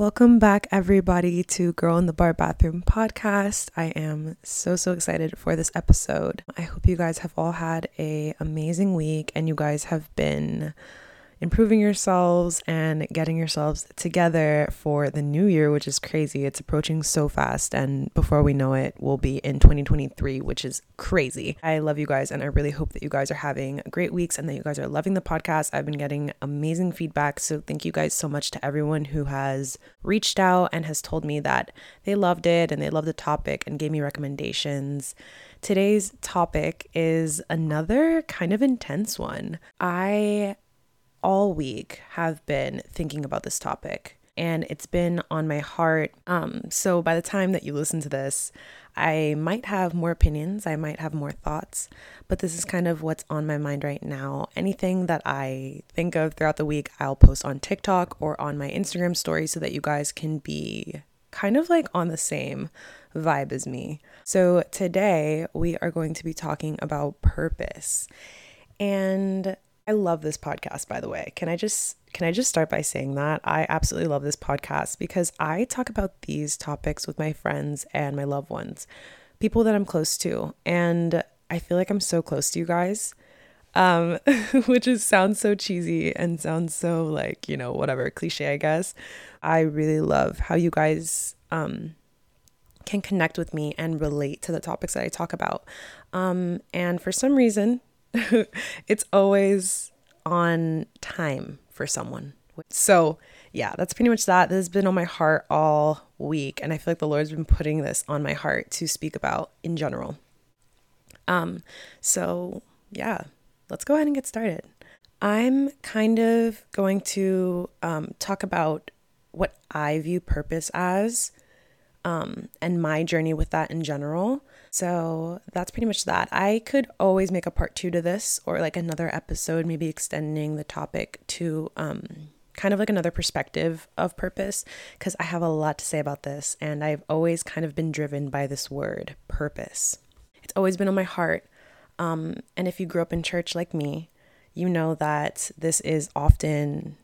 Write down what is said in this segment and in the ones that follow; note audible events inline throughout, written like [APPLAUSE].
Welcome back, everybody, to Girl in the Bar Bathroom podcast. I am so so excited for this episode. I hope you guys have all had a amazing week and you guys have been improving yourselves and getting yourselves together for the new year, which is crazy. It's approaching so fast, and before we know it, we'll be in 2023, which is crazy. I love you guys, and I really hope that you guys are having great weeks and that you guys are loving the podcast. I've been getting amazing feedback, so thank you guys so much to everyone who has reached out and has told me that they loved it and they loved the topic and gave me recommendations. Today's topic is another kind of intense one. I all week have been thinking about this topic and it's been on my heart. Um, so by the time that you listen to this, I might have more opinions, I might have more thoughts, but this is kind of what's on my mind right now. Anything that I think of throughout the week, I'll post on TikTok or on my Instagram story so that you guys can be kind of like on the same vibe as me. So today we are going to be talking about purpose. And I love this podcast by the way. Can I just can I just start by saying that I absolutely love this podcast because I talk about these topics with my friends and my loved ones, people that I'm close to, and I feel like I'm so close to you guys. Um [LAUGHS] which is sounds so cheesy and sounds so like, you know, whatever, cliche I guess. I really love how you guys um can connect with me and relate to the topics that I talk about. Um, and for some reason, [LAUGHS] it's always on time for someone. So, yeah, that's pretty much that. This has been on my heart all week, and I feel like the Lord's been putting this on my heart to speak about in general. Um, so yeah, let's go ahead and get started. I'm kind of going to um, talk about what I view purpose as um, and my journey with that in general. So that's pretty much that. I could always make a part two to this or like another episode, maybe extending the topic to um, kind of like another perspective of purpose because I have a lot to say about this and I've always kind of been driven by this word, purpose. It's always been on my heart. Um, and if you grew up in church like me, you know that this is often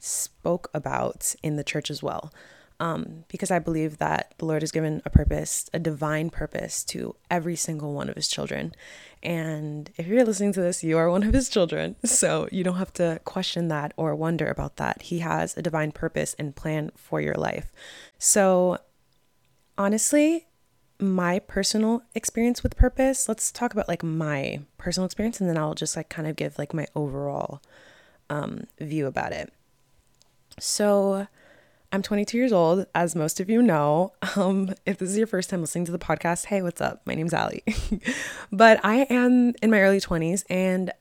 spoke about in the church as well um, because I believe that the Lord has given a purpose, a divine purpose to every single one of his children. And if you're listening to this, you are one of his children. [LAUGHS] So you don't have to question that or wonder about that. He has a divine purpose and plan for your life. So honestly, my personal experience with purpose, let's talk about like my personal experience and then I'll just like kind of give like my overall um, view about it. So, I'm 22 years old, as most of you know. [LAUGHS] Um, if this is your first time listening to the podcast, hey, what's up? My name's Allie. [LAUGHS] but I am in my early 20s, and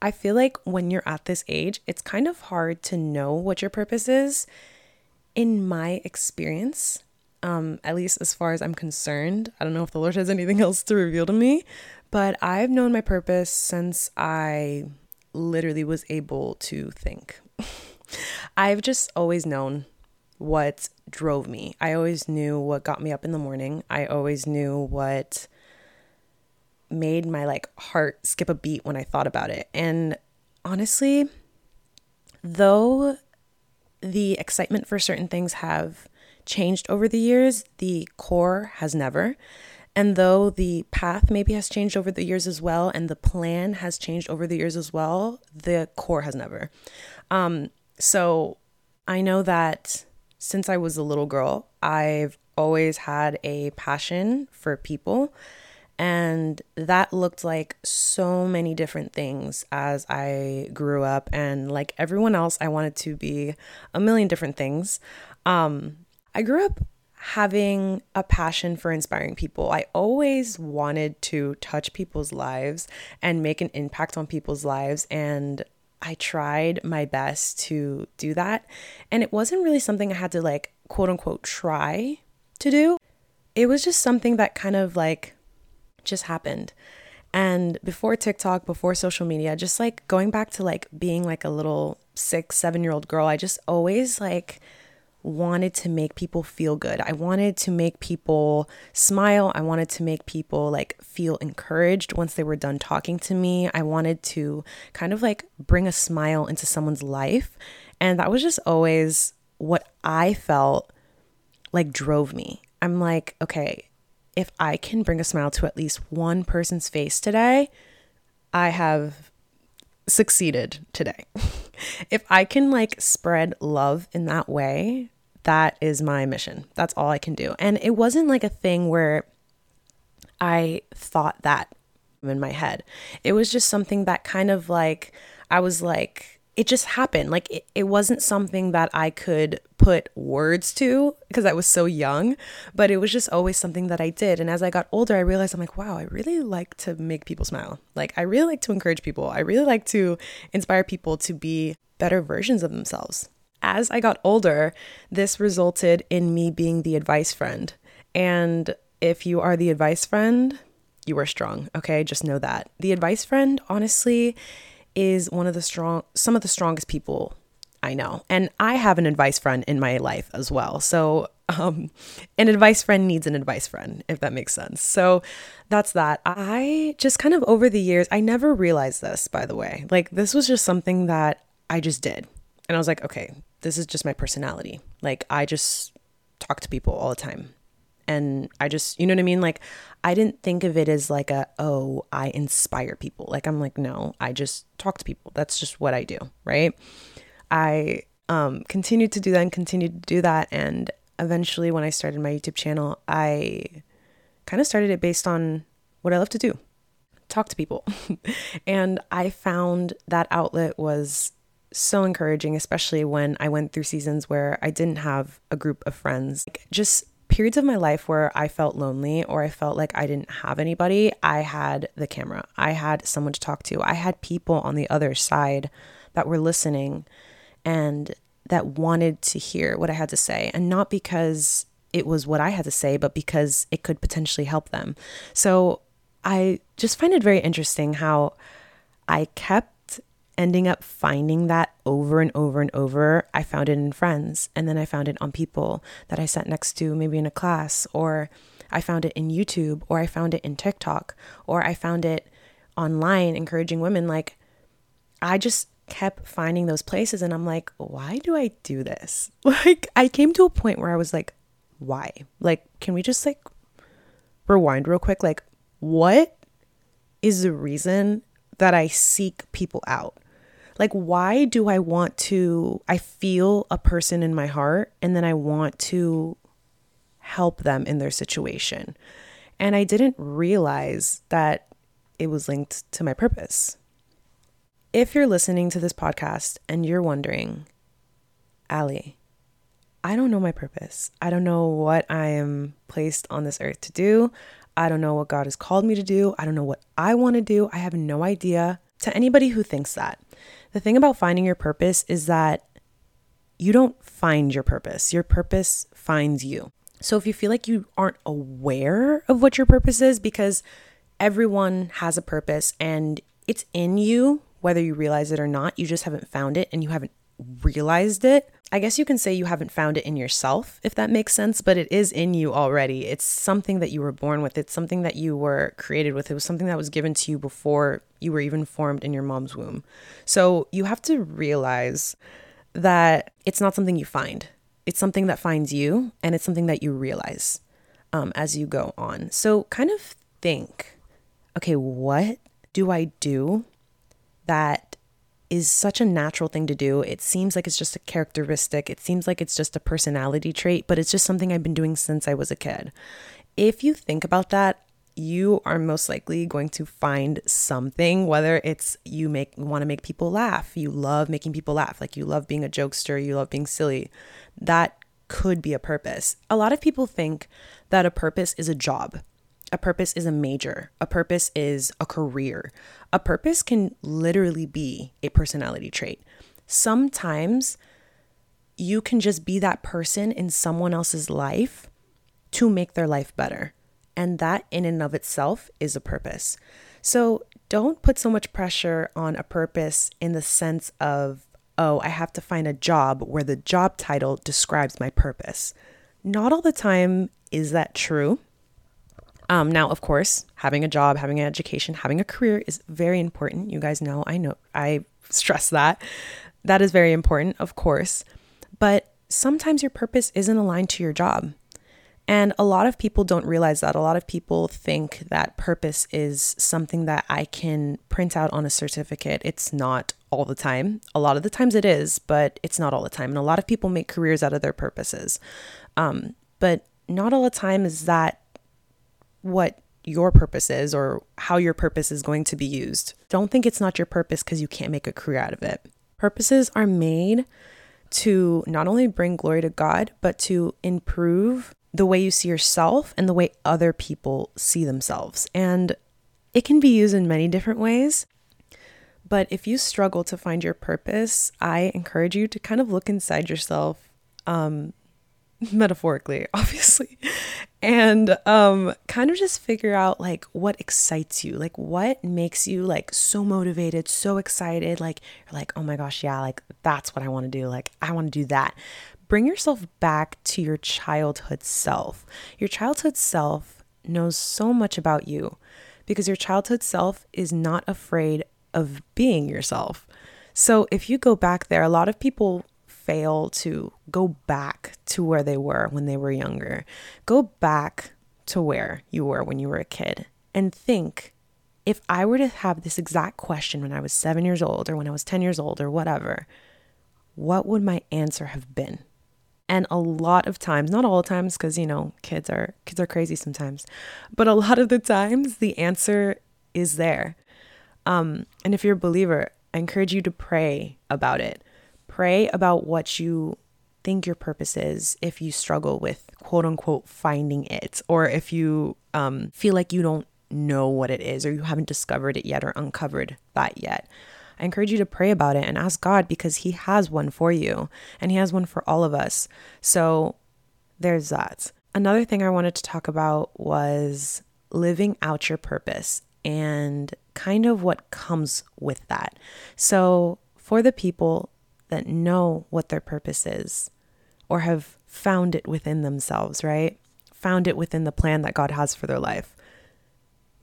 I feel like when you're at this age, it's kind of hard to know what your purpose is. In my experience, um, at least as far as I'm concerned, I don't know if the Lord has anything else to reveal to me, but I've known my purpose since I literally was able to think. [LAUGHS] I've just always known what drove me. I always knew what got me up in the morning. I always knew what made my like heart skip a beat when I thought about it. And honestly, though the excitement for certain things have changed over the years, the core has never. And though the path maybe has changed over the years as well, and the plan has changed over the years as well, the core has never. Um, so I know that since I was a little girl, I've always had a passion for people. And that looked like so many different things as I grew up. And like everyone else, I wanted to be a million different things. Um, I grew up having a passion for inspiring people. I always wanted to touch people's lives and make an impact on people's lives. And I tried my best to do that. And it wasn't really something I had to like quote unquote try to do. It was just something that kind of like just happened. And before TikTok, before social media, just like going back to like being like a little six, seven year old girl, I just always like wanted to make people feel good. I wanted to make people smile. I wanted to make people like feel encouraged once they were done talking to me. I wanted to kind of like bring a smile into someone's life. And that was just always what I felt like drove me. I'm like, okay, if I can bring a smile to at least one person's face today, I have succeeded today. [LAUGHS] if I can like spread love in that way, that is my mission. That's all I can do. And it wasn't like a thing where I thought that in my head. It was just something that kind of like, I was like, it just happened. Like it, it wasn't something that I could put words to because I was so young, but it was just always something that I did. And as I got older, I realized I'm like, wow, I really like to make people smile. Like I really like to encourage people. I really like to inspire people to be better versions of themselves. As I got older, this resulted in me being the advice friend. And if you are the advice friend, you are strong. Okay, just know that. The advice friend, honestly, is one of the strong some of the strongest people I know. And I have an advice friend in my life as well. So um, an advice friend needs an advice friend, if that makes sense. So that's that. I just kind of over the years, I never realized this, by the way. Like, this was just something that I just did. And I was like, okay, this is just my personality. Like, I just talk to people all the time and I just, you know what I mean? Like, I didn't think of it as like a, oh, I inspire people. Like, I'm like, no, I just talk to people. That's just what I do, right? I um, continued to do that and continued to do that. And eventually, when I started my YouTube channel, I kind of started it based on what I love to do talk to people. [LAUGHS] and I found that outlet was so encouraging, especially when I went through seasons where I didn't have a group of friends. Like, just periods of my life where I felt lonely or I felt like I didn't have anybody, I had the camera. I had someone to talk to. I had people on the other side that were listening and that wanted to hear what I had to say. And not because it was what I had to say, but because it could potentially help them. So I just find it very interesting how I kept ending up finding that over and over and over. I found it in friends, and then I found it on people that I sat next to, maybe in a class, or I found it in YouTube, or I found it in TikTok, or I found it online encouraging women. Like, I just kept finding those places, and I'm like, why do I do this? [LAUGHS] Like, I came to a point where I was like, why? Like, can we just like rewind real quick? Like, what is the reason that I seek people out? Like, why do I want to? I feel a person in my heart and then I want to help them in their situation. And I didn't realize that it was linked to my purpose. If you're listening to this podcast and you're wondering, Ali, I don't know my purpose. I don't know what I am placed on this earth to do. I don't know what God has called me to do. I don't know what I want to do. I have no idea. To anybody who thinks that, the thing about finding your purpose is that you don't find your purpose, your purpose finds you. So if you feel like you aren't aware of what your purpose is, because everyone has a purpose and it's in you, whether you realize it or not, you just haven't found it and you haven't realized it. I guess you can say you haven't found it in yourself, if that makes sense, but it is in you already. It's something that you were born with, it's something that you were created with, it was something that was given to you before you were even formed in your mom's womb. So you have to realize that it's not something you find, it's something that finds you, and it's something that you realize um, as you go on. So kind of think okay, what do I do that is such a natural thing to do. It seems like it's just a characteristic. It seems like it's just a personality trait, but it's just something I've been doing since I was a kid. If you think about that, you are most likely going to find something whether it's you make want to make people laugh you love making people laugh like you love being a jokester you love being silly that could be a purpose a lot of people think that a purpose is a job a purpose is a major. A purpose is a career. A purpose can literally be a personality trait. Sometimes you can just be that person in someone else's life to make their life better. And that, in and of itself, is a purpose. So don't put so much pressure on a purpose in the sense of, oh, I have to find a job where the job title describes my purpose. Not all the time is that true. Um, now, of course, having a job, having an education, having a career is very important. You guys know, I know, I stress that. That is very important, of course. But sometimes your purpose isn't aligned to your job. And a lot of people don't realize that. A lot of people think that purpose is something that I can print out on a certificate. It's not all the time. A lot of the times it is, but it's not all the time. And a lot of people make careers out of their purposes. Um, but not all the time is that what your purpose is or how your purpose is going to be used. Don't think it's not your purpose because you can't make a career out of it. Purposes are made to not only bring glory to God, but to improve the way you see yourself and the way other people see themselves. And it can be used in many different ways. But if you struggle to find your purpose, I encourage you to kind of look inside yourself, um, [LAUGHS] metaphorically, obviously, and um, kind of just figure out like what excites you, like what makes you like so motivated, so excited, like you're like, oh my gosh, yeah, like that's what I want to do, like I want to do that. Bring yourself back to your childhood self. Your childhood self knows so much about you because your childhood self is not afraid of being yourself. So if you go back there, a lot of people fail to go back to where they were when they were younger. Go back to where you were when you were a kid and think if I were to have this exact question when I was seven years old or when I was 10 years old or whatever, what would my answer have been? And a lot of times, not all times, because you know, kids are kids are crazy sometimes, but a lot of the times the answer is there. Um, and if you're a believer, I encourage you to pray about it. Pray about what you think your purpose is if you struggle with quote unquote finding it, or if you um, feel like you don't know what it is, or you haven't discovered it yet, or uncovered that yet. I encourage you to pray about it and ask God because He has one for you and He has one for all of us. So there's that. Another thing I wanted to talk about was living out your purpose and kind of what comes with that. So, for the people that know what their purpose is or have found it within themselves, right? Found it within the plan that God has for their life.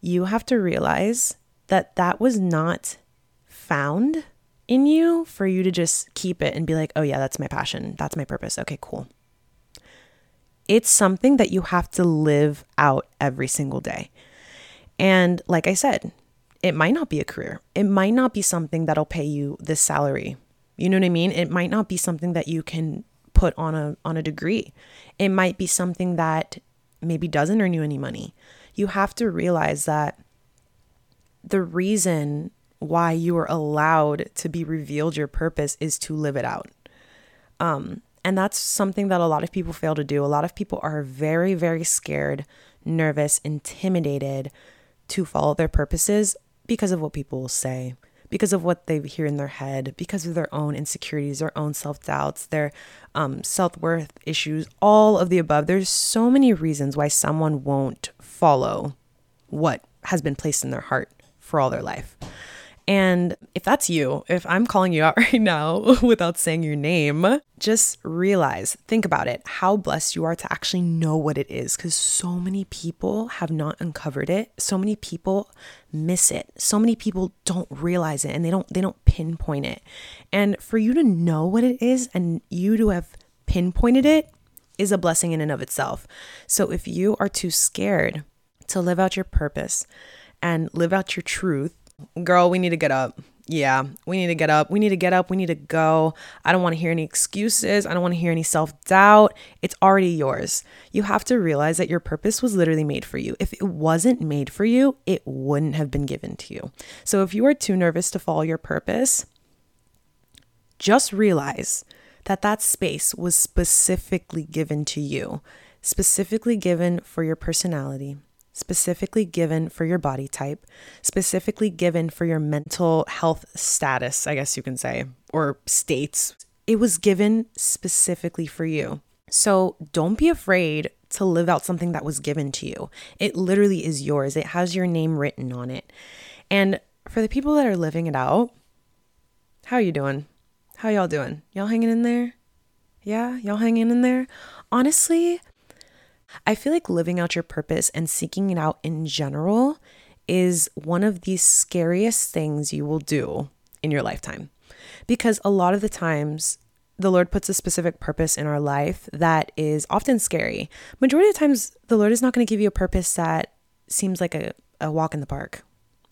You have to realize that that was not found in you for you to just keep it and be like, oh, yeah, that's my passion. That's my purpose. Okay, cool. It's something that you have to live out every single day. And like I said, it might not be a career. It might not be something that'll pay you this salary you know what I mean? It might not be something that you can put on a on a degree. It might be something that maybe doesn't earn you any money. You have to realize that the reason why you are allowed to be revealed your purpose is to live it out. Um, and that's something that a lot of people fail to do. A lot of people are very, very scared, nervous, intimidated to follow their purposes because of what people will say, because of what they hear in their head, because of their own insecurities, their own self doubts, their um, self worth issues, all of the above. There's so many reasons why someone won't follow what has been placed in their heart for all their life. And if that's you, if I'm calling you out [LAUGHS] right now [LAUGHS] without saying your name, just realize, think about it, how blessed you are to actually know what it is. Because so many people have not uncovered it. So many people miss it. So many people don't realize it and they don't they don't pinpoint it. And for you to know what it is and you to have pinpointed it is a blessing in and of itself. So if you are too scared to live out your purpose and live out your truth, girl, we need to get up. Yeah, we need to get up. We need to get up. We need to go. I don't want to hear any excuses. I don't want to hear any self doubt. It's already yours. You have to realize that your purpose was literally made for you. If it wasn't made for you, it wouldn't have been given to you. So if you are too nervous to follow your purpose, just realize that that space was specifically given to you, specifically given for your personality, specifically given for your body type, specifically given for your mental health status, I guess you can say, or states. It was given specifically for you. So don't be afraid to live out something that was given to you. It literally is yours, it has your name written on it. And for the people that are living it out, how you doing? How y'all doing? Y'all hanging in there? Yeah, y'all hanging in there? Honestly, I feel like living out your purpose and seeking it out in general is one of the scariest things you will do in your lifetime. Because a lot of the times, the Lord puts a specific purpose in our life that is often scary. Majority of times, the Lord is not going to give you a purpose that seems like a, a walk in the park.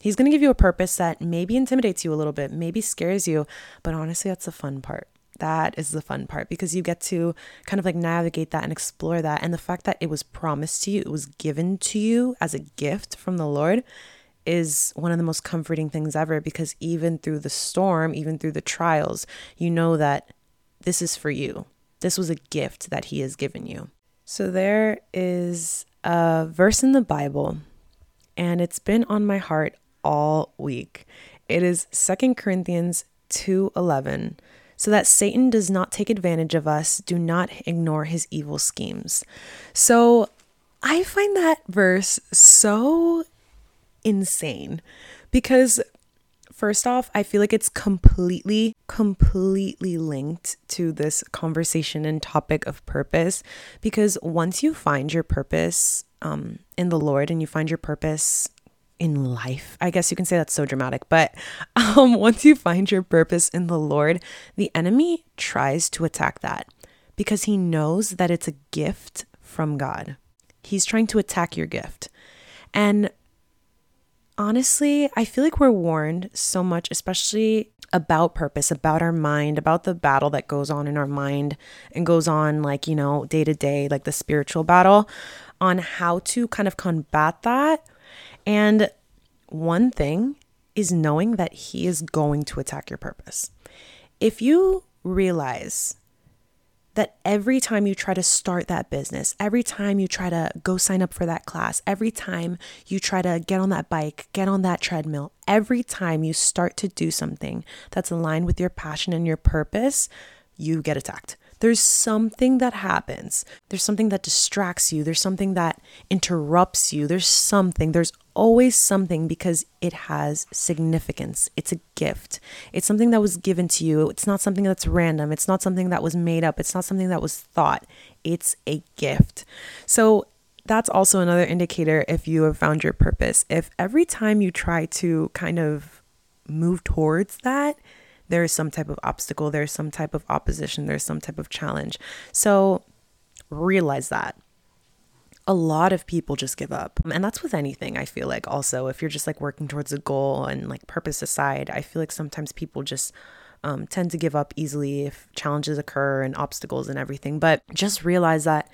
He's going to give you a purpose that maybe intimidates you a little bit, maybe scares you, but honestly, that's the fun part. That is the fun part because you get to kind of like navigate that and explore that. And the fact that it was promised to you, it was given to you as a gift from the Lord, is one of the most comforting things ever because even through the storm, even through the trials, you know that this is for you. This was a gift that He has given you. So there is a verse in the Bible, and it's been on my heart all week. It is Second Corinthians 2:11. So that Satan does not take advantage of us, do not ignore his evil schemes. So I find that verse so insane because first off, I feel like it's completely, completely linked to this conversation and topic of purpose. Because once you find your purpose um, in the Lord and you find your purpose in life. I guess you can say that's so dramatic, but [LAUGHS] um, once you find your purpose in the Lord, the enemy tries to attack that because he knows that it's a gift from God. He's trying to attack your gift. And honestly, I feel like we're warned so much, especially about purpose, about our mind, about the battle that goes on in our mind and goes on, like, you know, day to day, like the spiritual battle, on how to kind of combat that and one thing is knowing that He is going to attack your purpose. If you realize that every time you try to start that business, every time you try to go sign up for that class, every time you try to get on that bike, get on that treadmill, every time you start to do something that's aligned with your passion and your purpose, you get attacked there's something that happens. There's something that distracts you. There's something that interrupts you. There's something. There's always something because it has significance. It's a gift. It's something that was given to you. It's not something that's random. It's not something that was made up. It's not something that was thought. It's a gift. So, that's also another indicator if you have found your purpose. If every time you try to kind of move towards that, there is some type of obstacle, there's some type of opposition, there's some type of challenge. So realize that. A lot of people just give up. And that's with anything, I feel like. Also, if you're just like working towards a goal and like purpose aside, I feel like sometimes people just um, tend to give up easily if challenges occur and obstacles and everything. But just realize that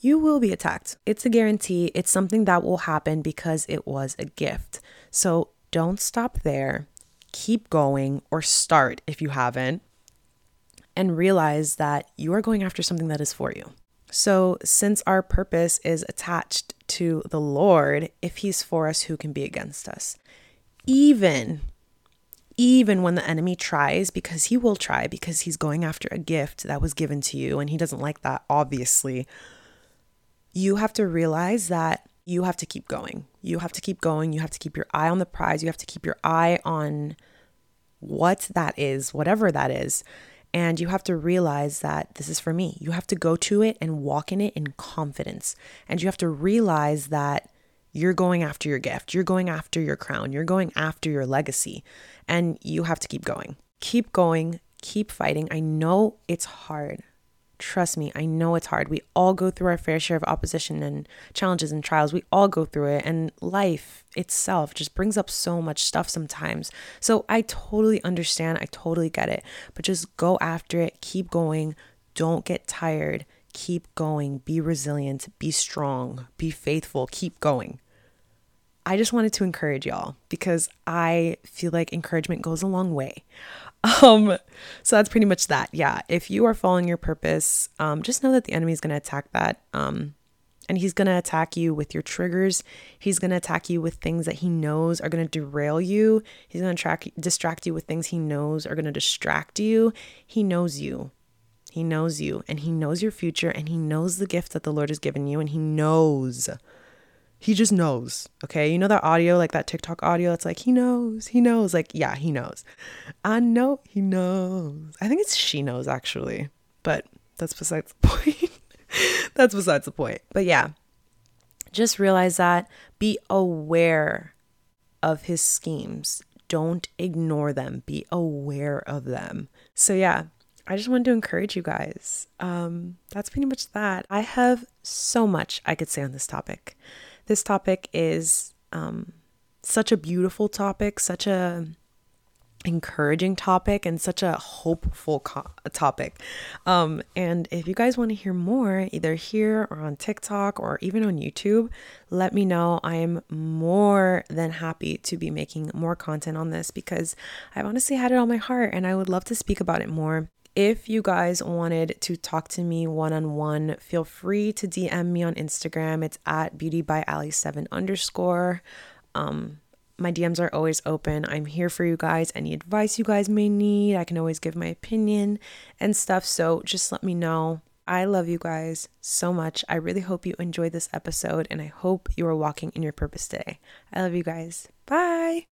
you will be attacked. It's a guarantee. It's something that will happen because it was a gift. So don't stop there keep going or start if you haven't, and realize that you are going after something that is for you. So, since our purpose is attached to the Lord, if He's for us, who can be against us? Even, even when the enemy tries, because he will try, because he's going after a gift that was given to you, and he doesn't like that, obviously, you have to realize that you have to keep going. You have to keep going. You have to keep your eye on the prize. You have to keep your eye on what that is, whatever that is. And you have to realize that this is for me. You have to go to it and walk in it in confidence. And you have to realize that you're going after your gift, you're going after your crown, you're going after your legacy. And you have to keep going. Keep going, keep fighting. I know it's hard. Trust me, I know it's hard. We all go through our fair share of opposition and challenges and trials. We all go through it. And life itself just brings up so much stuff sometimes. So I totally understand. I totally get it. But just go after it. Keep going. Don't get tired. Keep going. Be resilient. Be strong. Be faithful. Keep going. I just wanted to encourage y'all because I feel like encouragement goes a long way. Um, so that's pretty much that. Yeah. If you are following your purpose, um, just know that the enemy is going to attack that. Um, and he's going to attack you with your triggers. He's going to attack you with things that he knows are going to derail you. He's going to track, distract you with things he knows are going to distract you. He knows you. He knows you and he knows your future and he knows the gift that the Lord has given you and he knows he just knows. Okay. You know that audio, like that TikTok audio It's like, he knows, he knows. Like, yeah, he knows. I know he knows. I think it's she knows actually, but that's besides the [LAUGHS] point. that's besides the point. But yeah, just realize that. Be aware of his schemes. Don't ignore them. Be aware of them. So, yeah, I just wanted to encourage you guys. Um, that's pretty much that. I have so much I could say on this topic. This topic is um, such a beautiful topic, such a encouraging topic and such a hopeful co- topic. Um, and if you guys want to hear more, either here or on TikTok or even on YouTube, let me know. I am more than happy to be making more content on this because I've honestly had it on my heart and I would love to speak about it more. If you guys wanted to talk to me one on one, feel free to DM me on Instagram. It's at beauty by Ali 7 underscore. Um, my DMs are always open. I'm here for you guys. Any advice you guys may need, I can always give my opinion and stuff. So just let me know. I love you guys so much. I really hope you enjoyed this episode and I hope you are walking in your purpose today. I love you guys. Bye.